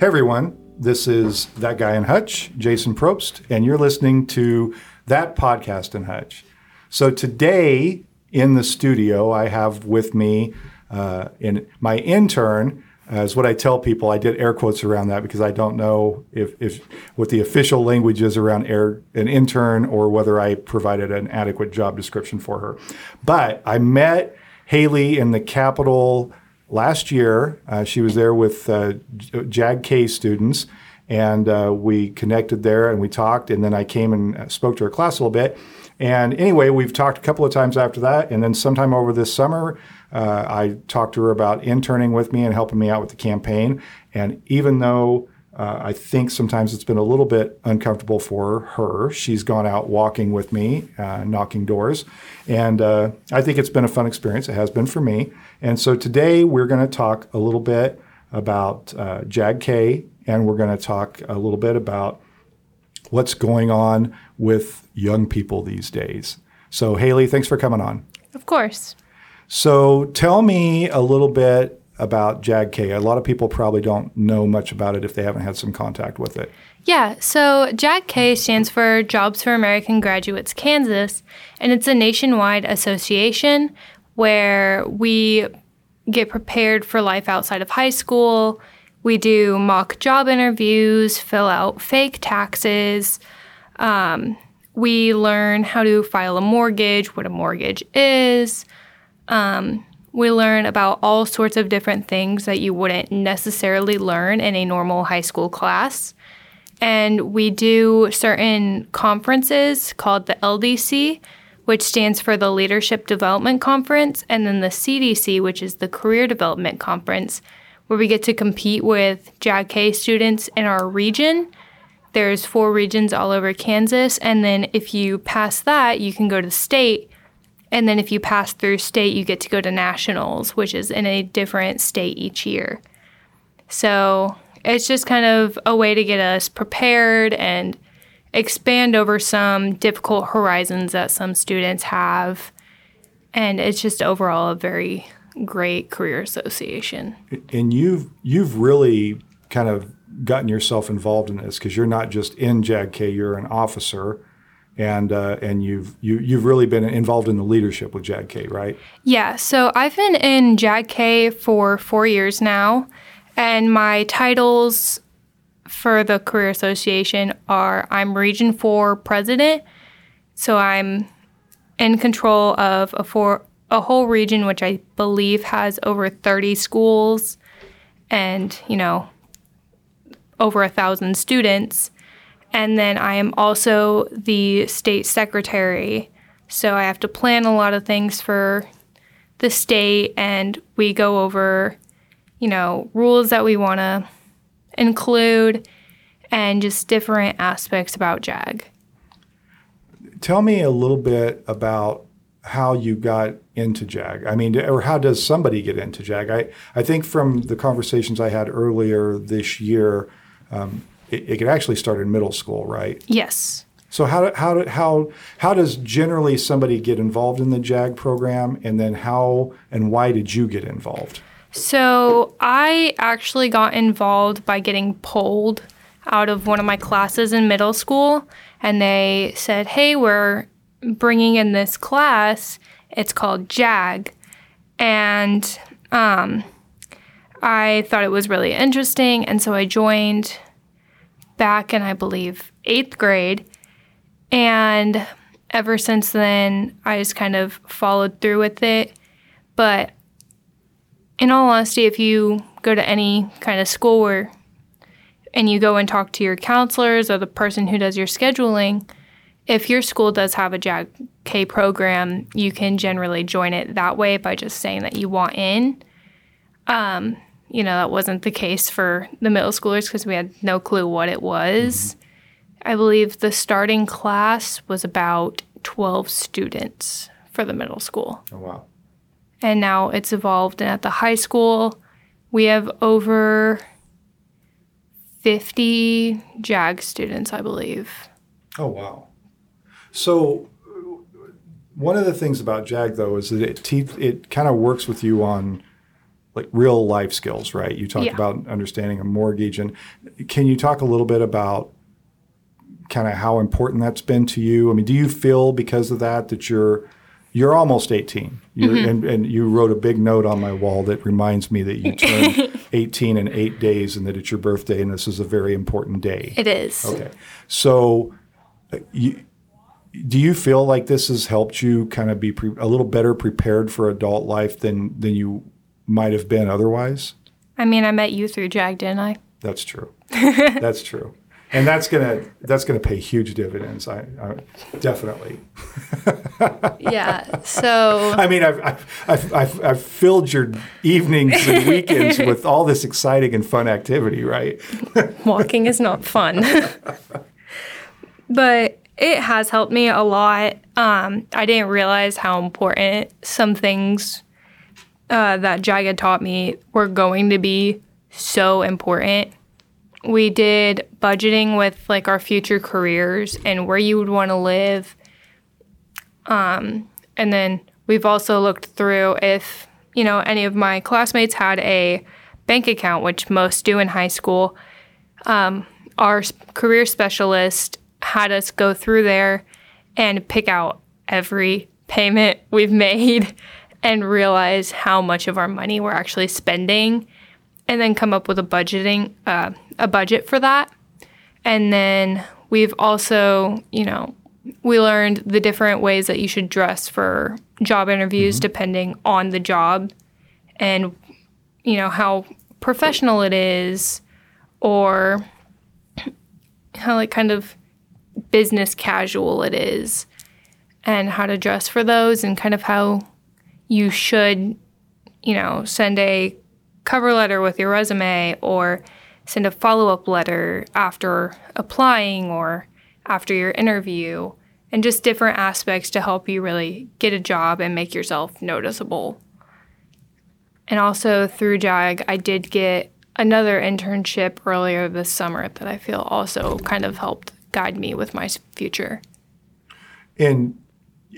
Hey everyone, this is That Guy in Hutch, Jason Probst, and you're listening to That Podcast in Hutch. So today in the studio, I have with me uh, in my intern, as what I tell people. I did air quotes around that because I don't know if, if what the official language is around air, an intern or whether I provided an adequate job description for her. But I met Hailee in the Capitol last year. Uh, she was there with uh, JAG K students, and uh, we connected there and we talked. And then I came and spoke to her class a little bit. And anyway, we've talked a couple of times after that. And then sometime over this summer, uh, I talked to her about interning with me and helping me out with the campaign. And even though uh, I think sometimes it's been a little bit uncomfortable for her. She's gone out walking with me, uh, knocking doors. And uh, I think it's been a fun experience. It has been for me. And so today we're going to talk a little bit about uh, JAG K, and we're going to talk a little bit about what's going on with young people these days. So, Hailee, thanks for coming on. Of course. So, tell me a little bit about JAG-K. A lot of people probably don't know much about it if they haven't had some contact with it. Yeah, so JAG-K stands for Jobs for American Graduates Kansas, and it's a nationwide association where we get prepared for life outside of high school. We do mock job interviews, fill out fake taxes. Um, we learn how to file a mortgage, what a mortgage is. Um, we learn about all sorts of different things that you wouldn't necessarily learn in a normal high school class. And we do certain conferences called the LDC, which stands for the Leadership Development Conference, and then the CDC, which is the Career Development Conference, where we get to compete with JAG-K students in our region. There's four regions all over Kansas, and then if you pass that, you can go to state and then if you pass through state, you get to go to nationals, which is in a different state each year. So it's just kind of a way to get us prepared and expand over some difficult horizons that some students have. And it's just overall a very great career association. And you've you've really kind of gotten yourself involved in this because you're not just in JAG-K, you're an officer and uh, and you've you, you've really been involved in the leadership with JAG-K, right? Yeah. So I've been in JAG-K for four years now, and my titles for the Career Association are I'm Region Four President, so I'm in control of a four a whole region which I believe has over 30 schools, and you know over a thousand students. And then I am also the state secretary. So I have to plan a lot of things for the state, and we go over, you know, rules that we want to include and just different aspects about JAG. Tell me a little bit about how you got into JAG. I mean, or how does somebody get into JAG? I, I think from the conversations I had earlier this year, um, it, it could actually start in middle school, right? Yes. So how how how how does generally somebody get involved in the JAG program, and then how and why did you get involved? So I actually got involved by getting pulled out of one of my classes in middle school, and they said, "Hey, we're bringing in this class. It's called JAG," and um, I thought it was really interesting, and so I joined back in, I believe, eighth grade. And ever since then, I just kind of followed through with it. But in all honesty, if you go to any kind of school where and you go and talk to your counselors or the person who does your scheduling, if your school does have a JAG K program, you can generally join it that way by just saying that you want in. Um, you know, that wasn't the case for the middle schoolers because we had no clue what it was. I believe the starting class was about 12 students for the middle school. Oh, wow. And now it's evolved. And at the high school, we have over 50 JAG students, I believe. Oh, wow. So, one of the things about JAG, though, is that it, te- it kind of works with you on like real life skills, right? You talked Yeah. about understanding a mortgage, and can you talk a little bit about kind of how important that's been to you? I mean, do you feel because of that that you're you're almost 18, you're, Mm-hmm. and, and you wrote a big note on my wall that reminds me that you turned 18 in eight days, and that it's your birthday, and this is a very important day. It is. Okay. So, uh, you, do you feel like this has helped you kind of be pre- a little better prepared for adult life than than you might have been otherwise? I mean, I met you through Jag, didn't I? That's true. that's true. And that's gonna that's gonna pay huge dividends. I, I definitely. Yeah. So I mean, I've, I've, I've, I've, I've filled your evenings and weekends with all this exciting and fun activity, right? walking is not fun. but it has helped me a lot. Um, I didn't realize how important some things uh, that Jag had taught me were going to be so important. We did budgeting with like our future careers and where you would want to live. Um, and then we've also looked through if, you know, any of my classmates had a bank account, which most do in high school Um, our career specialist had us go through there and pick out every payment we've made and realize how much of our money we're actually spending and then come up with a budgeting uh, a budget for that. And then we've also you know we learned the different ways that you should dress for job interviews depending on the job and you know how professional it is or how like kind of business casual it is and how to dress for those and kind of how you should you know send a cover letter with your resume or send a follow-up letter after applying or after your interview and just different aspects to help you really get a job and make yourself noticeable and also through JAG, I did get another internship earlier this summer that I feel also kind of helped guide me with my future. And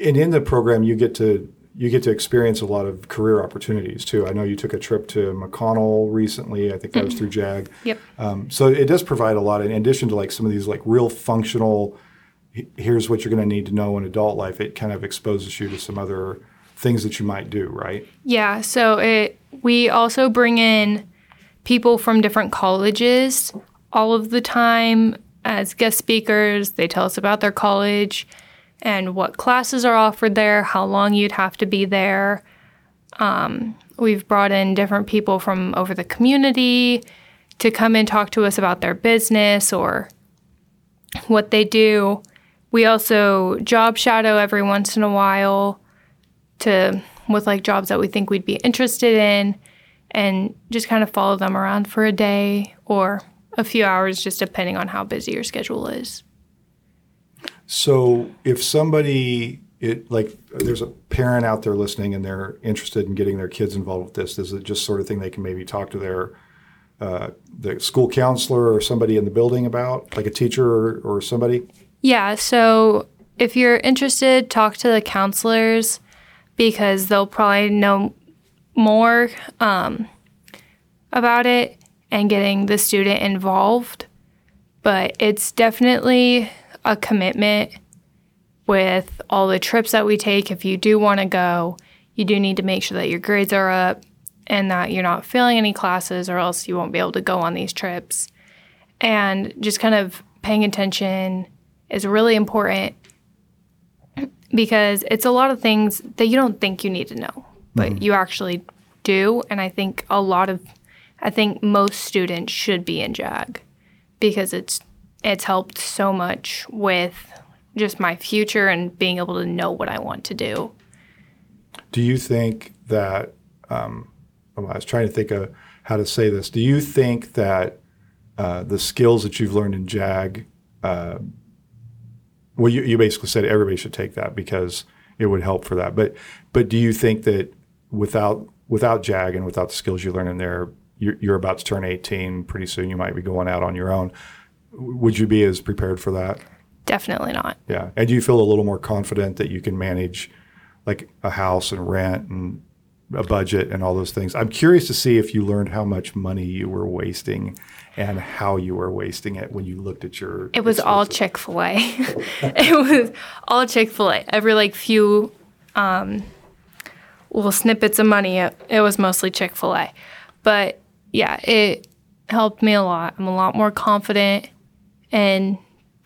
and in the program, you get to you get to experience a lot of career opportunities too. I know you took a trip to McConnell recently. I think that was through JAG. Yep. Um, so it does provide a lot. In addition to like some of these like real functional, here's what you're going to need to know in adult life. It kind of exposes you to some other things that you might do. Right. Yeah, so it we also bring in people from different colleges all of the time as guest speakers. They tell us about their college and what classes are offered there, how long you'd have to be there. Um, we've brought in different people from over the community to come and talk to us about their business or what they do. We also job shadow every once in a while to with like jobs that we think we'd be interested in and just kind of follow them around for a day or a few hours just depending on how busy your schedule is. So if somebody it like there's a parent out there listening and they're interested in getting their kids involved with this, is it just sort of thing they can maybe talk to their uh, the school counselor or somebody in the building about, like a teacher or, or somebody? Yeah, so if you're interested, talk to the counselors because they'll probably know more um, about it and getting the student involved. But it's definitely a commitment with all the trips that we take. If you do want to go, you do need to make sure that your grades are up and that you're not failing any classes, or else you won't be able to go on these trips. And just kind of paying attention is really important because it's a lot of things that you don't think you need to know, but mm. you actually do. And I think a lot of, I think most students should be in JAG because it's it's helped so much with just my future and being able to know what I want to do. Do you think that? Um, I was trying to think of how to say this. Do you think that uh, the skills that you've learned in JAG, uh, well, you, you basically said everybody should take that because it would help for that. But but do you think that without without JAG and without the skills you learn in there, you're, you're about to turn 18 pretty soon. You might be going out on your own. Would you be as prepared for that? Definitely not. Yeah. And do you feel a little more confident that you can manage like a house and rent and a budget and all those things. I'm curious to see if you learned how much money you were wasting and how you were wasting it when you looked at your. It was all. Chick Fil A. it was all Chick Fil A. Every like few um, little snippets of money, it, it was mostly Chick Fil A. But yeah, it helped me a lot. I'm a lot more confident in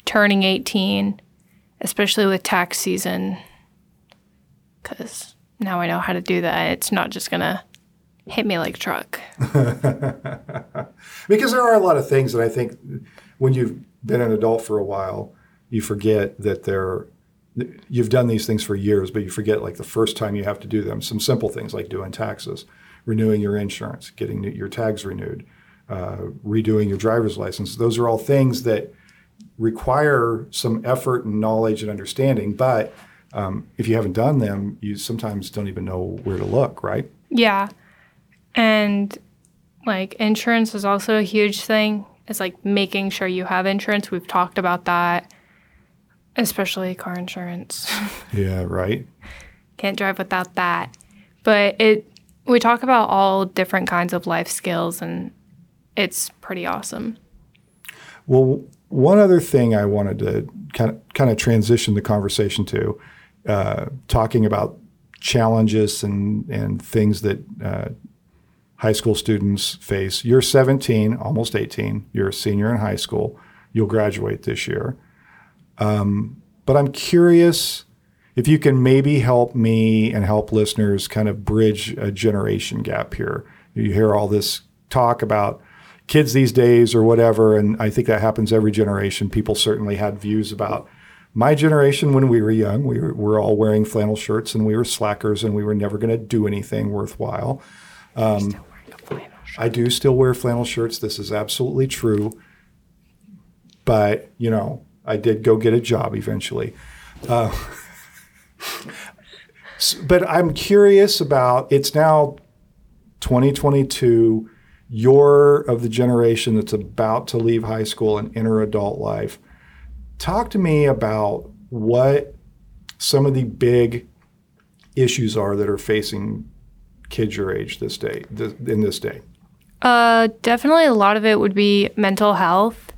turning 18, especially with tax season, because now I know how to do that. It's not just gonna hit me like a truck. Because there are a lot of things that I think when you've been an adult for a while, you forget that they're you've done these things for years, but you forget like the first time you have to do them. Some simple things like doing taxes, renewing your insurance, getting your tags renewed, uh, redoing your driver's license. Those are all things that require some effort and knowledge and understanding. But um, if you haven't done them, you sometimes don't even know where to look, right? Yeah. And like insurance is also a huge thing. It's like making sure you have insurance. We've talked about that, especially car insurance. Yeah, right. Can't drive without that. But it we talk about all different kinds of life skills and it's pretty awesome. Well, one other thing I wanted to kind of, kind of transition the conversation to, uh, talking about challenges and, and things that uh, high school students face. You're 17, almost 18. You're a senior in high school. You'll graduate this year. Um, but I'm curious if you can maybe help me and help listeners kind of bridge a generation gap here. You hear all this talk about kids these days or whatever, and I think that happens every generation. People certainly had views about my generation when we were young. We were, were all wearing flannel shirts and we were slackers and we were never going to do anything worthwhile. Um, I do still wear flannel shirts. This is absolutely true. But, you know, I did go get a job eventually. Uh, but I'm curious about it's now 2022. You're of the generation that's about to leave high school and enter adult life. Talk to me about what some of the big issues are that are facing kids your age this day, in this day. Uh, definitely a lot of it would be mental health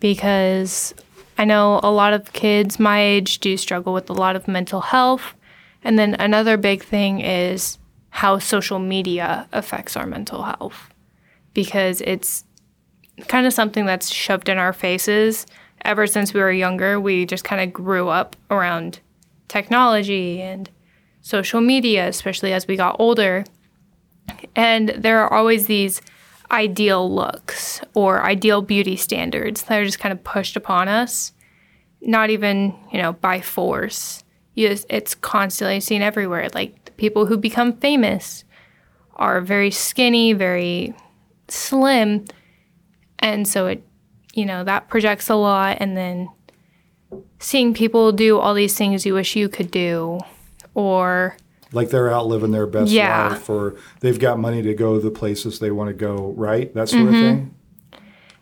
because I know a lot of kids my age do struggle with a lot of mental health. And then another big thing is how social media affects our mental health because it's kind of something that's shoved in our faces ever since we were younger. We just kind of grew up around technology and social media, especially as we got older. And there are always these ideal looks or ideal beauty standards that are just kind of pushed upon us, not even, you know, by force. Just, it's constantly seen everywhere. Like the people who become famous are very skinny, very slim. And so it, you know, that projects a lot. And then seeing people do all these things you wish you could do or Like they're out living their best Yeah. life, or they've got money to go the places they want to go, right? That sort Mm-hmm. of thing.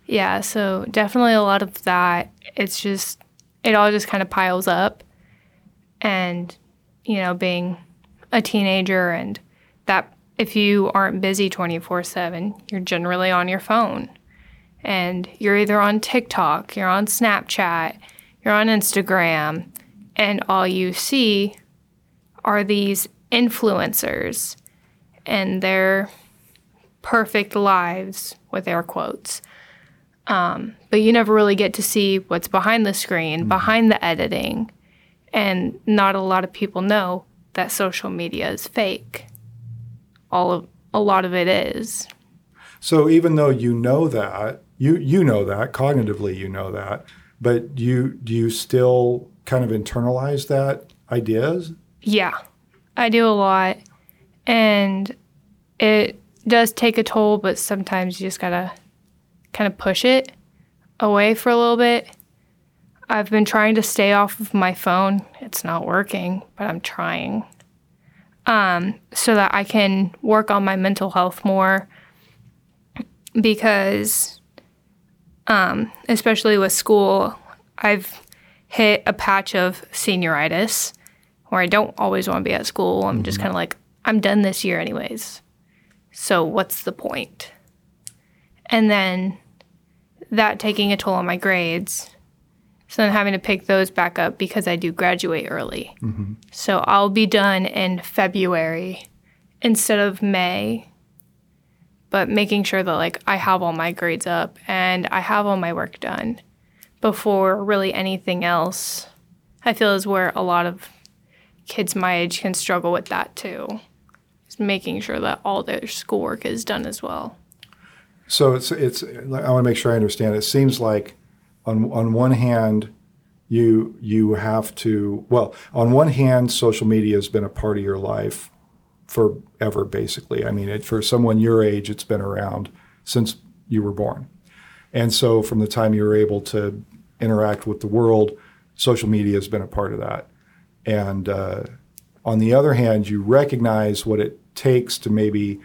Yeah, so definitely a lot of that. It's just, it all just kind of piles up. And, you know, being a teenager and that if you aren't busy 24 7, you're generally on your phone. And you're either on TikTok, you're on Snapchat, you're on Instagram, and all you see are these influencers and their perfect lives with air quotes um, but you never really get to see what's behind the screen, mm. behind the editing. And not a lot of people know that social media is fake. All of a lot of it is. So even though you know that, you you know that cognitively, you know that, but you do you still kind of internalize that ideas? Yeah. I do a lot and it does take a toll, but sometimes you just got to kind of push it away for a little bit. I've been trying to stay off of my phone. It's not working, but I'm trying. Um, so that I can work on my mental health more because um, especially with school, I've hit a patch of senioritis where I don't always want to be at school. I'm just kind of like, I'm done this year anyways. So what's the point? And then that taking a toll on my grades. So then having to pick those back up because I do graduate early. Mm-hmm. So I'll be done in February instead of May. But making sure that like I have all my grades up and I have all my work done before really anything else. I feel is where a lot of kids my age can struggle with that too. Just making sure that all their schoolwork is done as well. So it's it's. I want to make sure I understand. It seems like, on on one hand, you you have to. Well, on one hand, social media has been a part of your life forever, basically. I mean, it, for someone your age, it's been around since you were born, and so from the time you were able to interact with the world, social media has been a part of that. And uh, on the other hand, you recognize what it takes to maybe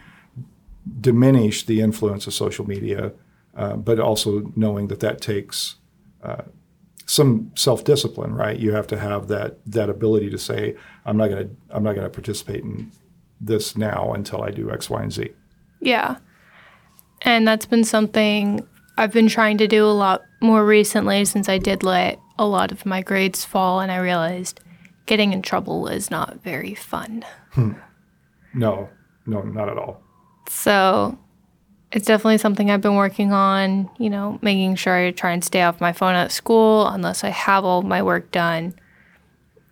diminish the influence of social media, uh, but also knowing that that takes uh, some self-discipline, right? You have to have that that ability to say, I'm not gonna I'm not gonna participate in this now until I do X, Y, and Z. Yeah, and that's been something I've been trying to do a lot more recently since I did let a lot of my grades fall, and I realized getting in trouble is not very fun. Hmm. No, no, not at all. So it's definitely something I've been working on, you know, making sure I try and stay off my phone at school unless I have all my work done.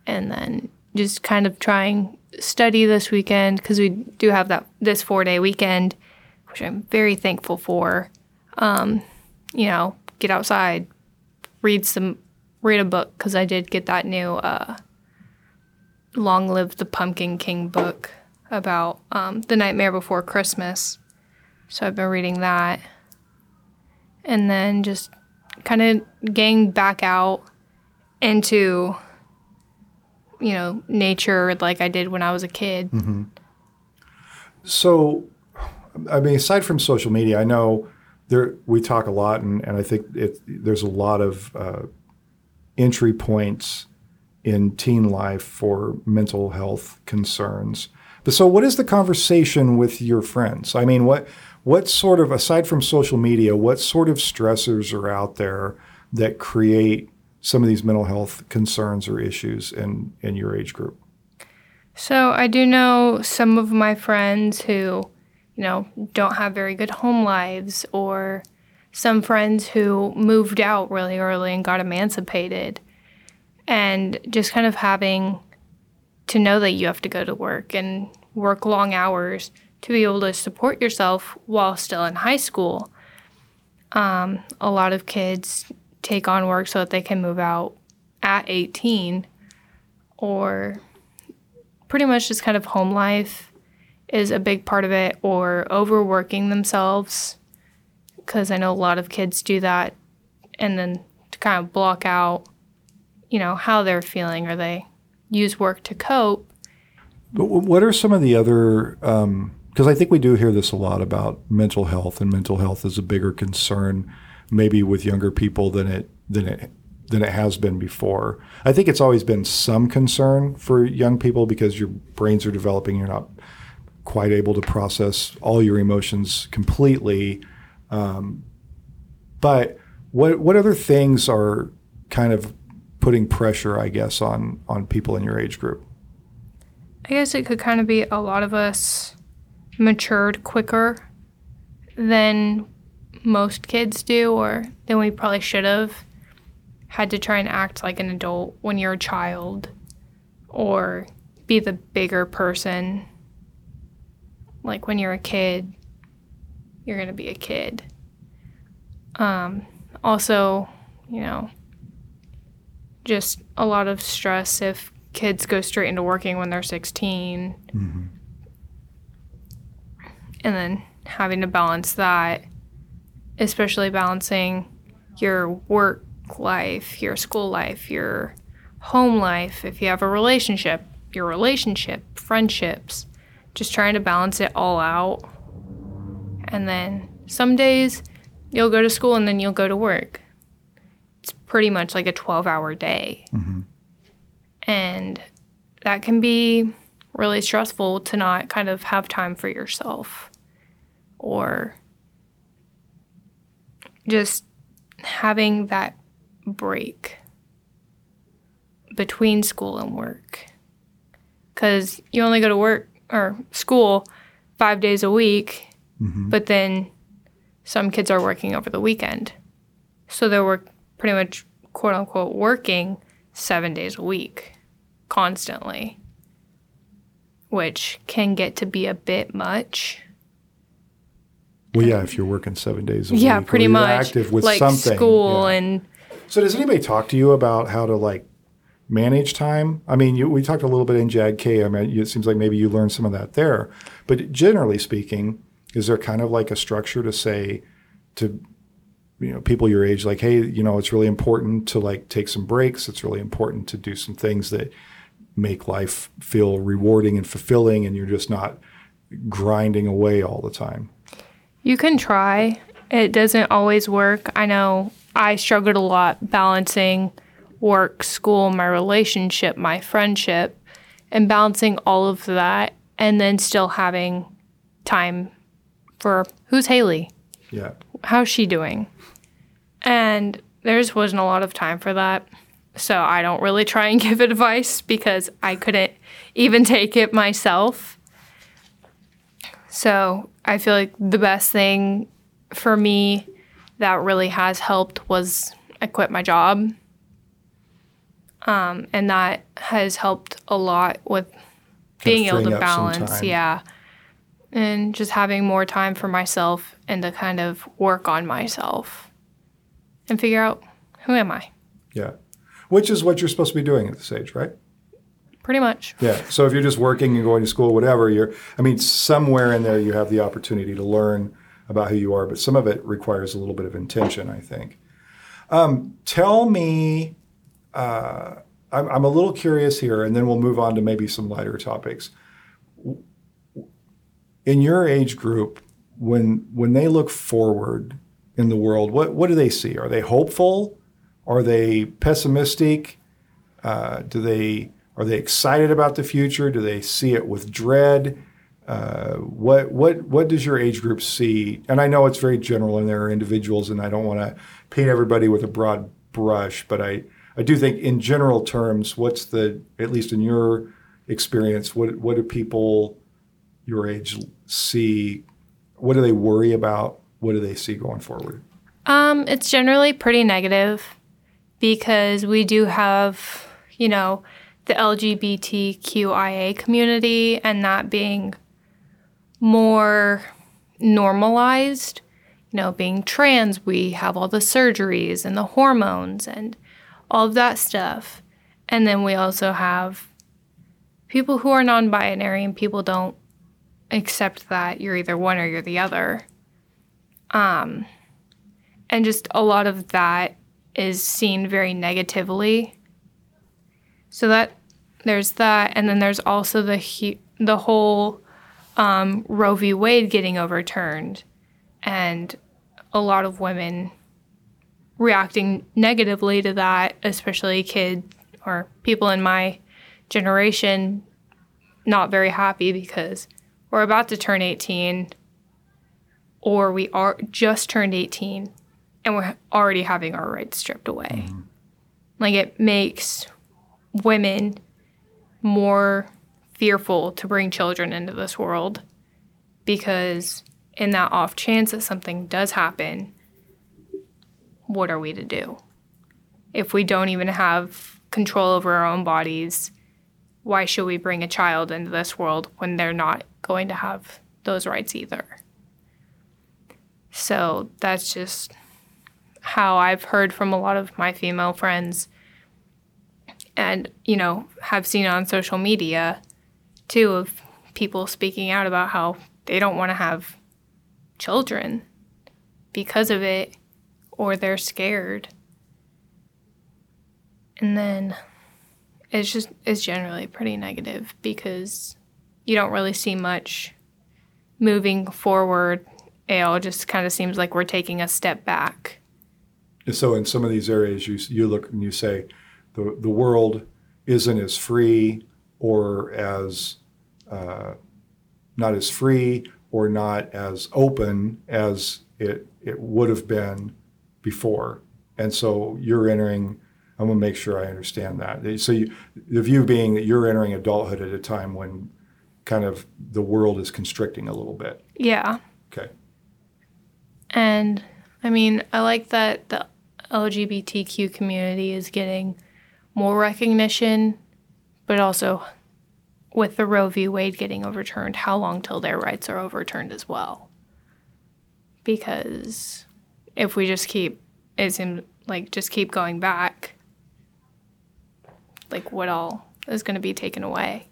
And then just kind of trying study this weekend because we do have that this four day weekend, which I'm very thankful for. Um, you know, get outside, read some, read a book because I did get that new uh, "Long Live the Pumpkin King" book about um, the Nightmare Before Christmas. So I've been reading that. And then just kind of getting back out into, you know, nature like I did when I was a kid. Mm-hmm. So, I mean, aside from social media, I know there we talk a lot, and, and I think it, there's a lot of uh, entry points in teen life for mental health concerns. But so, what is the conversation with your friends? I mean, what what sort of aside from social media, what sort of stressors are out there that create some of these mental health concerns or issues in in your age group? So I do know some of my friends who, you know, don't have very good home lives or some friends who moved out really early and got emancipated and just kind of having to know that you have to go to work and work long hours to be able to support yourself while still in high school. Um, a lot of kids take on work so that they can move out at 18 or pretty much just kind of home life is a big part of it or overworking themselves because I know a lot of kids do that and then to kind of block out you know how they're feeling or they use work to cope. But what are some of the other? Because I think we do hear this a lot about mental health, and mental health is a bigger concern, maybe with younger people than it than it than it has been before. I think it's always been some concern for young people because your brains are developing. You're not quite able to process all your emotions completely. Um, but what what other things are kind of putting pressure, I guess, on on people in your age group? I guess it could kind of be a lot of us matured quicker than most kids do, or than we probably should have. Had to try and act like an adult when you're a child, or be the bigger person. Like when you're a kid, you're going to be a kid. Um, also, you know, just a lot of stress if kids go straight into working when they're 16. Mm-hmm. And then having to balance that, especially balancing your work life, your school life, your home life, if you have a relationship, your relationship, friendships, just trying to balance it all out. And then some days you'll go to school and then you'll go to work It's pretty much like a 12 hour day. Mm-hmm. And that can be really stressful to not kind of have time for yourself or just having that break between school and work. Because you only go to work or school five days a week, mm-hmm. but then some kids are working over the weekend. So they're pretty much quote unquote working seven days a week constantly, which can get to be a bit much. Well, yeah, if you're working seven days a week, Yeah, or pretty you're much. active with like something. school yeah. and So does anybody talk to you about how to like manage time? I mean, you, we talked a little bit in JAG K. I mean, it seems like maybe you learned some of that there. But generally speaking, is there kind of like a structure to say to you know people your age like hey you know it's really important to like take some breaks it's really important to do some things that make life feel rewarding and fulfilling and you're just not grinding away all the time You can try. It doesn't always work. I know I struggled a lot balancing work, school, my relationship, my friendship, and balancing all of that and then still having time for who's Hailee? yeah How's she doing? And there just wasn't a lot of time for that. So I don't really try and give advice because I couldn't even take it myself. So I feel like the best thing for me that really has helped was I quit my job. Um, and that has helped a lot with being able to balance. Yeah. And just having more time for myself and to kind of work on myself and figure out who am I? yeah which is what you're supposed to be doing at this age right Pretty much. Yeah. So if you're just working and going to school, whatever, you're, I mean, somewhere in there you have the opportunity to learn about who you are, but some of it requires a little bit of intention, I think. Um, tell me, uh, I'm, I'm a little curious here, and then we'll move on to maybe some lighter topics. In your age group, when when they look forward in the world, what what do they see? Are they hopeful? Are they pessimistic? Uh, do they are they excited about the future? Do they see it with dread? Uh, what what what does your age group see? And I know it's very general, and there are individuals, and I don't want to paint everybody with a broad brush, but I I do think in general terms, what's the at least in your experience, what what do people your age see? What do they worry about? What do they see going forward? Um, it's generally pretty negative because we do have, you know, the LGBTQIA community and that being more normalized. You know, being trans, we have all the surgeries and the hormones and all of that stuff. And then we also have people who are non binary and people don't accept that you're either one or you're the other. Um, and just a lot of that is seen very negatively. So that there's that, and then there's also the hu- the whole um, Roe v. Wade getting overturned, and a lot of women reacting negatively to that, especially kids or people in my generation, not very happy because we're about to turn 18 or we are just turned 18 and we're already having our rights stripped away. Like it makes women more fearful to bring children into this world because in that off chance that something does happen, what are we to do? If we don't even have control over our own bodies, why should we bring a child into this world when they're not going to have those rights either? So that's just how I've heard from a lot of my female friends and, you know, have seen on social media too of people speaking out about how they don't want to have children because of it or they're scared. And then it's just it's generally pretty negative because you don't really see much moving forward. It all just kind of seems like we're taking a step back. So in some of these areas, you you look and you say, the the world isn't as free or as uh, not as free or not as open as it it would have been before. And so you're entering. I'm going to make sure I understand that. So you, the view being that you're entering adulthood at a time when kind of the world is constricting a little bit. Yeah. Okay. And I mean, I like that the LGBTQ community is getting more recognition, but also with the Roe v. Wade getting overturned, how long till their rights are overturned as well? Because if we just keep, it seems like just keep going back, like what all is going to be taken away?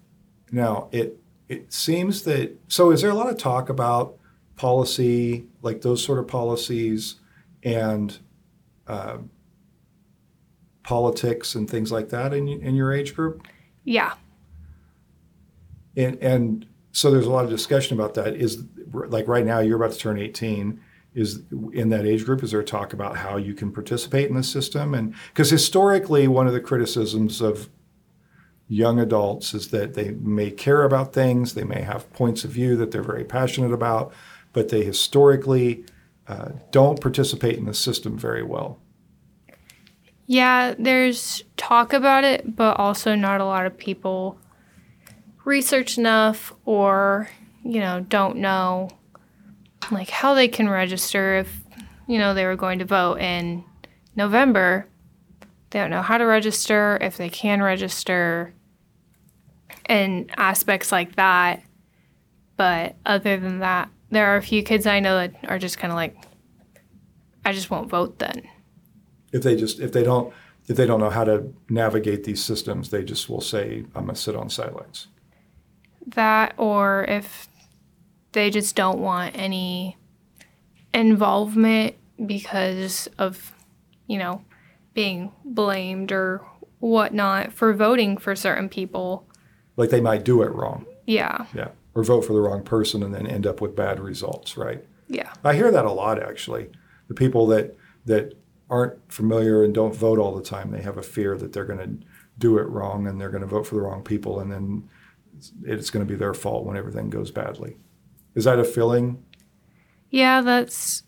Now it it seems that so is there a lot of talk about policy like those sort of policies and uh, politics and things like that in in your age group? Yeah. And and so there's a lot of discussion about that. Is like right now you're about to turn 18. Is in that age group is there talk about how you can participate in the system and because historically one of the criticisms of young adults is that they may care about things, they may have points of view that they're very passionate about, but they historically uh, don't participate in the system very well. Yeah, there's talk about it, but also not a lot of people research enough or, you know, don't know like how they can register if, you know, they were going to vote in November. They don't know how to register, if they can register, and aspects like that. But other than that, there are a few kids I know that are just kind of like, I just won't vote then. If they just if they don't if they don't know how to navigate these systems, they just will say, "I'm gonna sit on sidelines." That, or if they just don't want any involvement because of, you know, being blamed or whatnot for voting for certain people. Like they might do it wrong. Yeah. Yeah. Or vote for the wrong person and then end up with bad results, right? Yeah. I hear that a lot actually. The people that that aren't familiar and don't vote all the time, they have a fear that they're going to do it wrong and they're going to vote for the wrong people and then it's going to be their fault when everything goes badly. Is that a feeling? Yeah, that's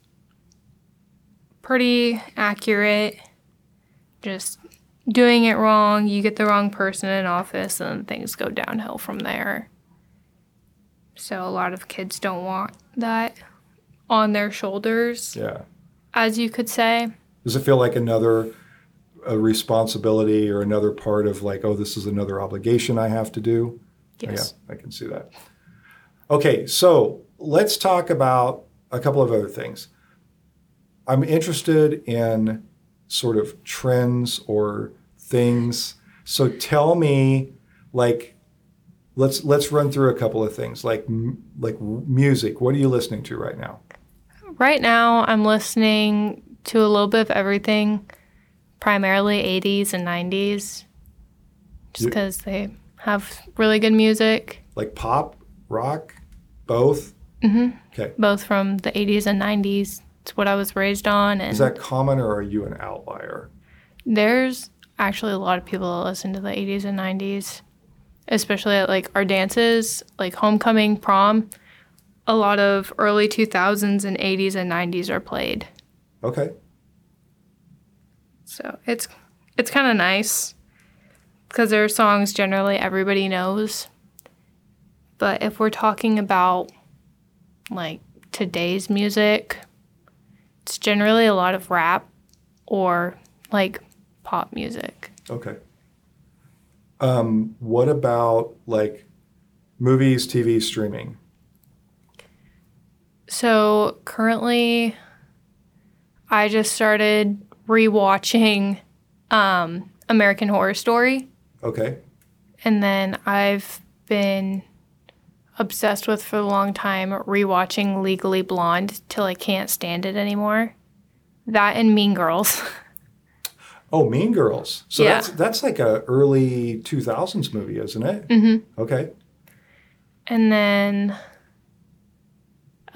pretty accurate. Just doing it wrong, you get the wrong person in office, and things go downhill from there. So a lot of kids don't want that on their shoulders, Yeah. as you could say. Does it feel like another a responsibility or another part of like, oh, this is another obligation I have to do? Yes. Yeah, I can see that. Okay, so let's talk about a couple of other things. I'm interested in sort of trends or things. So tell me, like, let's let's run through a couple of things, like m- like music. What are you listening to right now? Right now, I'm listening to a little bit of everything, primarily 80s and 90s, just because they have really good music, Like pop, rock, both. Mm-hmm. Okay. both from the 80s and 90s. It's what I was raised on. And Is that common, or are you an outlier? there's actually a lot of people that listen to the 80s and 90s, especially at like our dances, like homecoming, prom. A lot of early 2000s and 80s and 90s are played. Okay. So it's it's kind of nice because there are songs generally everybody knows. But if we're talking about like today's music, it's generally a lot of rap or like pop music. Okay. Um, what about like movies, TV, streaming? So currently, I just started rewatching um, American Horror Story. Okay. And then I've been obsessed with for a long time rewatching Legally Blonde till I can't stand it anymore. That and Mean Girls. Oh, Mean Girls. So Yeah. that's that's like a early 2000s movie, isn't it? Mm-hmm. Okay. and then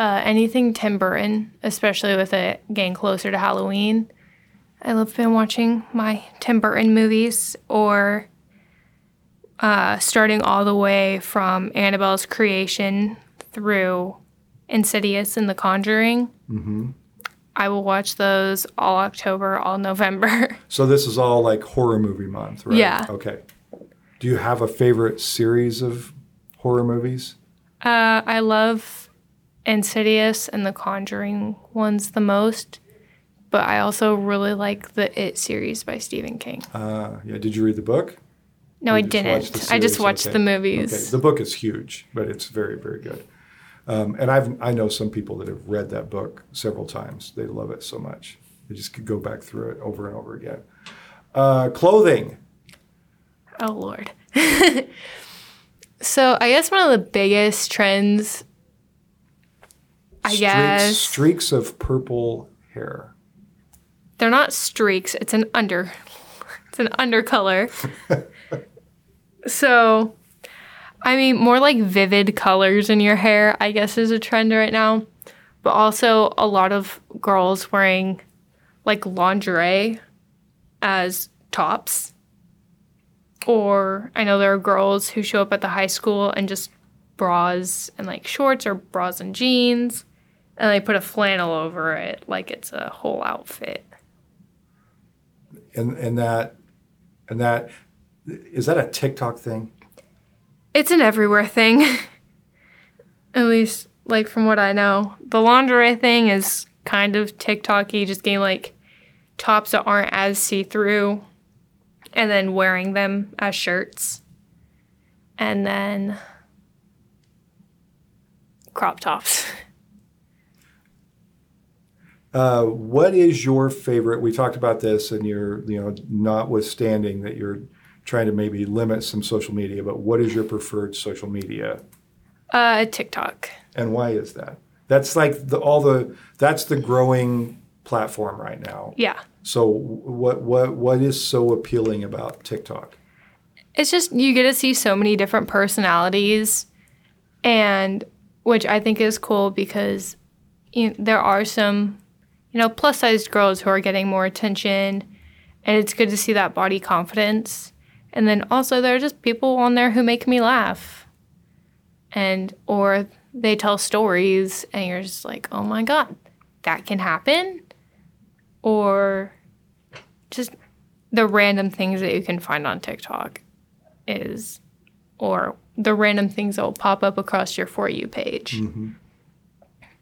uh, anything Tim Burton, especially with it getting closer to Halloween. I love been watching my Tim Burton movies or uh, starting all the way from Annabelle's creation through Insidious and The Conjuring. Mm-hmm. I will watch those all October, all November. So this is all like horror movie month, right? Yeah. Okay. Do you have a favorite series of horror movies? Uh, I love Insidious and The Conjuring ones the most, but I also really like the It series by Stephen King. Uh, yeah. Did you read the book? No, I didn't. I just watched Okay. the movies. Okay. The book is huge, but it's very, very good. Um, and I've I know some people that have read that book several times. They love it so much. They just could go back through it over and over again. Uh, clothing. Oh Lord. so I guess one of the biggest trends, I Streaks- guess, streaks of purple hair. they're not streaks. It's an under. It's an undercolor. so, I mean, more like vivid colors in your hair. I guess is a trend right now, but also a lot of girls wearing like lingerie as tops. Or I know there are girls who show up at the high school and just bras and like shorts or bras and jeans, and they put a flannel over it like it's a whole outfit. And and that and that is that a TikTok thing? It's an everywhere thing. At least, like, from what I know. The lingerie thing is kind of TikTok-y, just getting, like, tops that aren't as see-through and then wearing them as shirts. And then crop tops. Uh, what is your favorite? We talked about this, and you're, you know, notwithstanding that you're trying to maybe limit some social media, but what is your preferred social media, Uh, TikTok. and why is that? That's like the, all the that's the growing platform right now. Yeah. So what what what is so appealing about TikTok? it's just you get to see so many different personalities and which i think is cool because you there are some you know plus sized girls who are getting more attention and it's good to see that body confidence. And then also there are just people on there who make me laugh. And or they tell stories and you're just like oh my god that can happen. Or just the random things that you can find on tiktok is or the random things that will pop up across your for you page. Mm-hmm.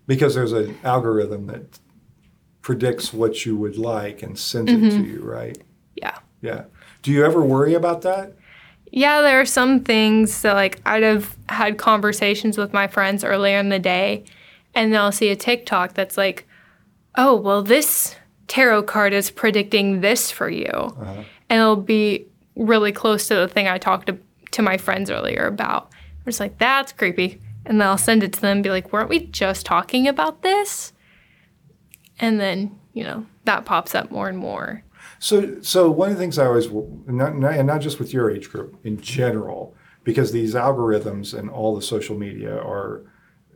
Because there's an algorithm that predicts what you would like and sends it to mm-hmm. you, right? Yeah. Yeah. Do you ever worry about that? Yeah, there are some things that like I'd have had conversations with my friends earlier in the day and then I'll see a TikTok that's like, "Oh, well this tarot card is predicting this for you." Uh-huh. And it'll be really close to the thing I talked to, to my friends earlier about. I'm just like, "That's creepy." And then I'll send it to them and be like, "Weren't we just talking about this?" And then, you know, that pops up more and more. So, so one of the things I always, not, not, and not just with your age group in general, because these algorithms and all the social media are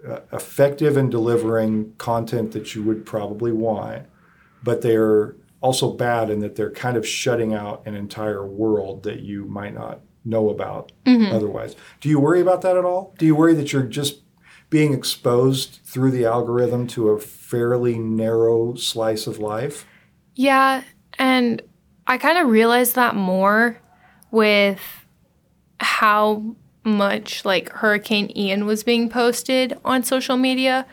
uh, effective in delivering content that you would probably want, but they're also bad in that they're kind of shutting out an entire world that you might not know about otherwise. Do you worry about that at all? Do you worry that you're just being exposed through the algorithm to a fairly narrow slice of life? Yeah, and I kind of realized that more with how much like Hurricane Ian was being posted on social media.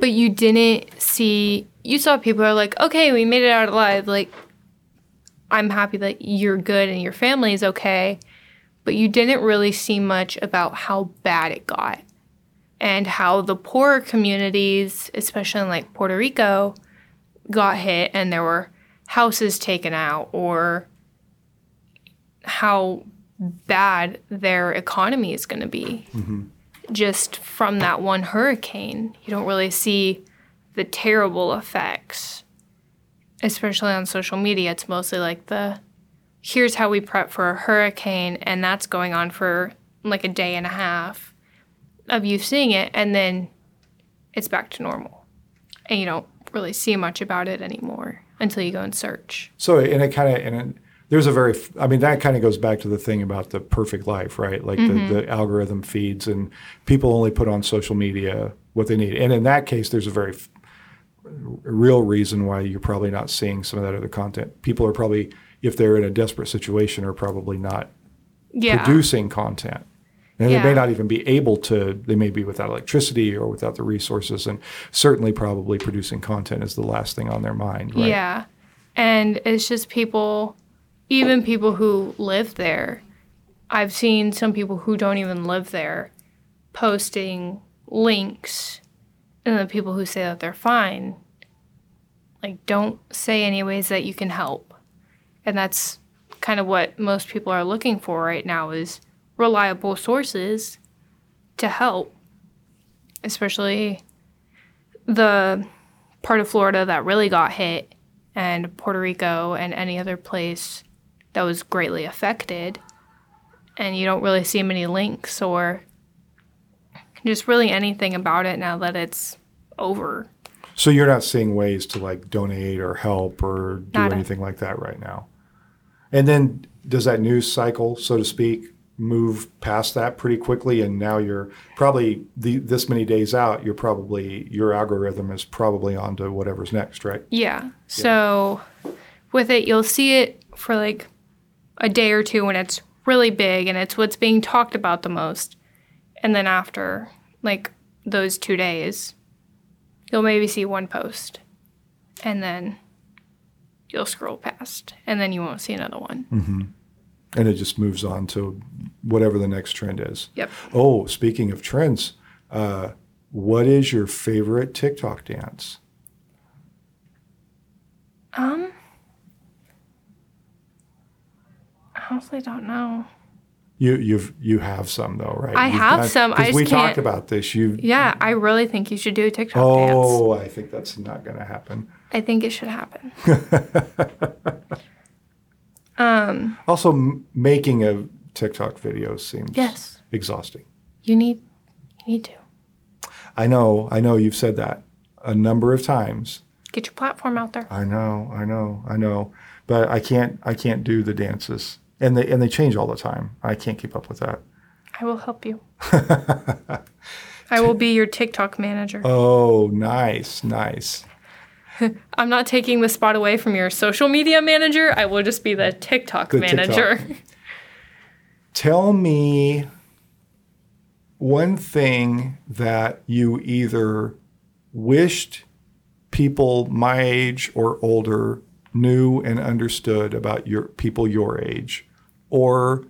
But you didn't see, you saw people are like, okay, we made it out alive. Like, I'm happy that you're good and your family is okay. But you didn't really see much about how bad it got and how the poorer communities, especially in like Puerto Rico, got hit and there were houses taken out or how bad their economy is going to be mm-hmm. just from that one hurricane. You don't really see the terrible effects, especially on social media. It's mostly like the here's how we prep for a hurricane, and that's going on for like a day and a half of you seeing it, and then it's back to normal. And you don't really see much about it anymore until you go and search. So, and it kind of, and it, there's a very i mean that kind of goes back to the thing about the perfect life right like the, mm-hmm. the algorithm feeds and people only put on social media what they need and in that case there's a very f- real reason why you're probably not seeing some of that other content people are probably if they're in a desperate situation are probably not Yeah. producing content and they may not even be able to they may be without electricity or without the resources and certainly probably producing content is the last thing on their mind right Yeah. And it's just people, even people who live there. I've seen some people who don't even live there posting links, and the people who say that they're fine, like, don't say any ways that you can help. And that's kind of what most people are looking for right now is reliable sources to help, especially the part of Florida that really got hit and Puerto Rico and any other place that was greatly affected. And you don't really see many links or just really anything about it now that it's over. So you're not seeing ways to like donate or help or do Nada. anything like that right now. And then does that news cycle, so to speak, move past that pretty quickly? And now you're probably the, this many days out. You're probably your algorithm is probably on to whatever's next, right? Yeah. So with it, you'll see it for like a day or two when it's really big and it's what's being talked about the most. And then after like those two days, you'll maybe see one post and then you'll scroll past and then you won't see another one. Mm-hmm. And it just moves on to whatever the next trend is. Yep. Oh, speaking of trends, uh, what is your favorite TikTok dance? Um, I honestly don't know. You you've you have some though, right? I You've have some. I we talked about this. You Yeah, I really think you should do a TikTok dance. Oh, I think that's not going to happen. I think it should happen. Um, also, m- making a TikTok video seems Yes. exhausting. You need you need to. I know, I know you've said that a number of times. Get your platform out there. I know, I know, I know, but I can't, I can't do the dances, and they and they change all the time. I can't keep up with that. I will help you. I will be your TikTok manager. Oh, nice, nice. I'm not taking the spot away from your social media manager. I will just be the TikTok The manager. TikTok. Tell me one thing that you either wished people my age or older knew and understood about your people your age or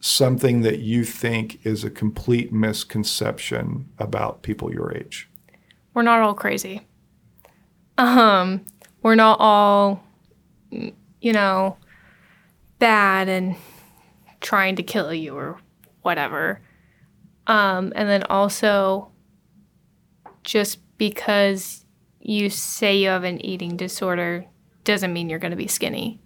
something that you think is a complete misconception about people your age. We're not all crazy. Um, we're not all, you know, bad and trying to kill you or whatever. Um, and then also, just because you say you have an eating disorder doesn't mean you're going to be skinny.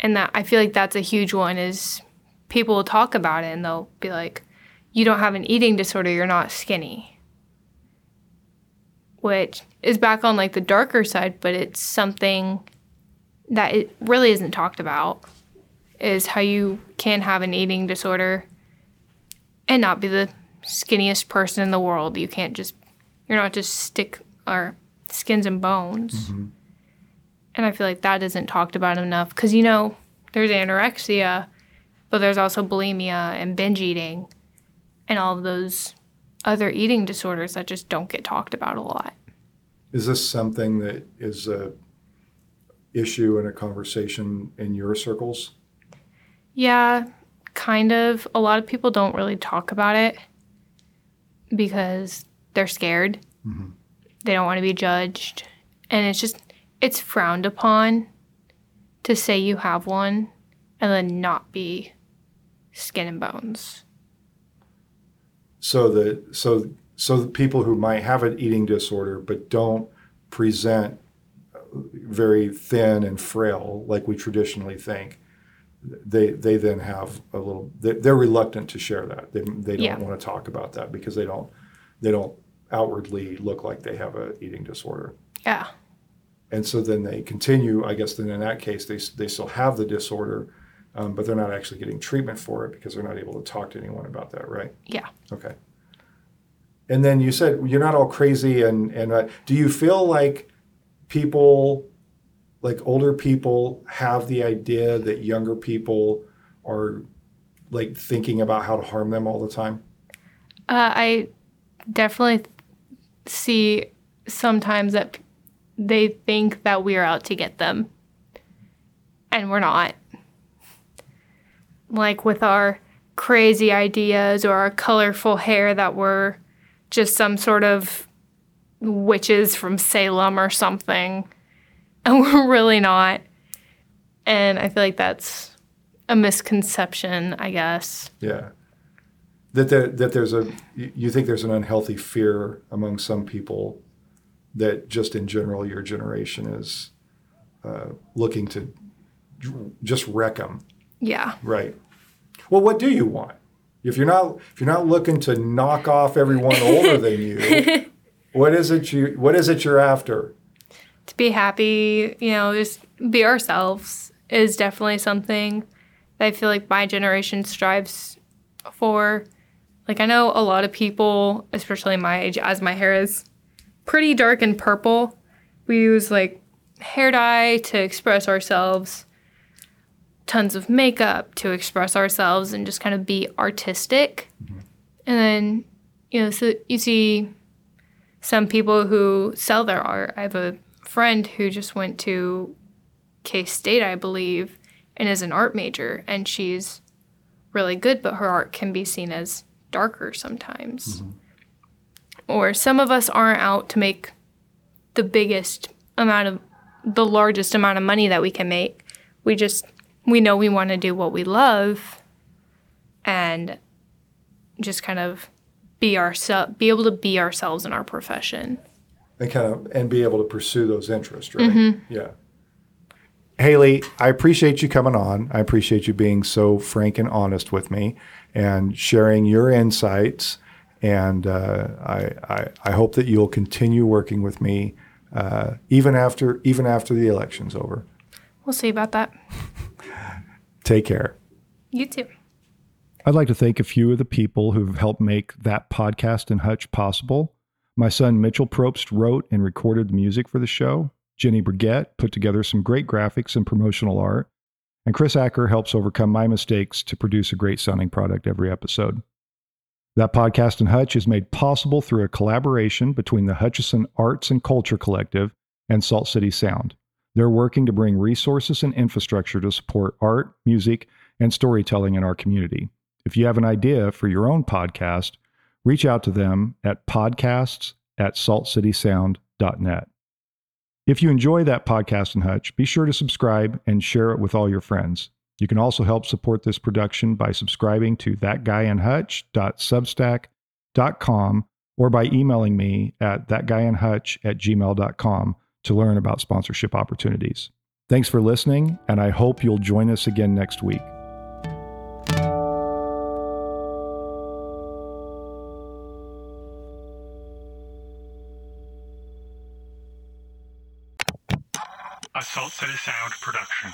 And that I feel like that's a huge one is people will talk about it and they'll be like, you don't have an eating disorder, you're not skinny which is back on like the darker side, but it's something that it really isn't talked about is how you can have an eating disorder and not be the skinniest person in the world. You can't just you're not just stick or skins and bones. Mm-hmm. And I feel like that isn't talked about enough cuz you know, there's anorexia, but there's also bulimia and binge eating and all of those other eating disorders that just don't get talked about a lot. Is this something that is a issue in a conversation in your circles? Yeah, kind of. A lot of people don't really talk about it because they're scared. Mm-hmm. They don't want to be judged. And it's just, it's frowned upon to say you have one and then not be skin and bones. So the so so the people who might have an eating disorder but don't present uh, very thin and frail like we traditionally think, they they then have a little. they- They're reluctant to share that. They they don't Yeah. want to talk about that because they don't they don't outwardly look like they have an eating disorder. Yeah. and so then they continue. I guess then in that case they they still have the disorder, um, but they're not actually getting treatment for it because they're not able to talk to anyone about that, right? Yeah. Okay. And then you said you're not all crazy, and and uh, do you feel like people, like older people, have the idea that younger people are like thinking about how to harm them all the time? Uh, I definitely see sometimes that they think that we are out to get them, and we're not. Like with our crazy ideas or our colorful hair, that we're just some sort of witches from Salem or something, and we're really not. And I feel like that's a misconception, I guess. Yeah. That there, that there's a you think there's an unhealthy fear among some people that just in general your generation is uh, looking to just wreck them, Yeah. right? Well, what do you want? If you're not if you're not looking to knock off everyone older than you, what is it you what is it you're after? to be happy, you know, just be ourselves is definitely something that I feel like my generation strives for. Like, I know a lot of people, especially my age, as my hair is pretty dark and purple, we use like hair dye to express ourselves, tons of makeup to express ourselves, and just kind of be artistic. And then, you know, so you see some people who sell their art. I have a friend who just went to K State, I believe, and is an art major, and she's really good, but her art can be seen as darker sometimes. Mm-hmm. Or some of us aren't out to make the biggest amount of the largest amount of money that we can make. We just we know we want to do what we love and just kind of be ourselves be able to be ourselves in our profession. and kind of and be able to pursue those interests, right? Yeah. Hailee, I appreciate you coming on. I appreciate you being so frank and honest with me and sharing your insights. And uh, I, I, I hope that you'll continue working with me uh, even after even after the election's over. We'll see about that. Take care. You too. I'd like to thank a few of the people who've helped make that podcast in Hutch possible. My son Mitchell Probst wrote and recorded the music for the show. Jenny Brigette put together some great graphics and promotional art. And Chris Acker helps overcome my mistakes to produce a great sounding product every episode. That podcast in Hutch is made possible through a collaboration between the Hutchinson Arts and Culture Collective and Salt City Sound. They're working to bring resources and infrastructure to support art, music, and storytelling in our community. If you have an idea for your own podcast, reach out to them at podcasts at saltcitysound.net. If you enjoy that podcast in Hutch, be sure to subscribe and share it with all your friends. You can also help support this production by subscribing to thatguyandhutch.substack.com or by emailing me at thatguyandhutch at gmail.com to learn about sponsorship opportunities. Thanks for listening, and I hope you'll join us again next week. A Salt City Sound production.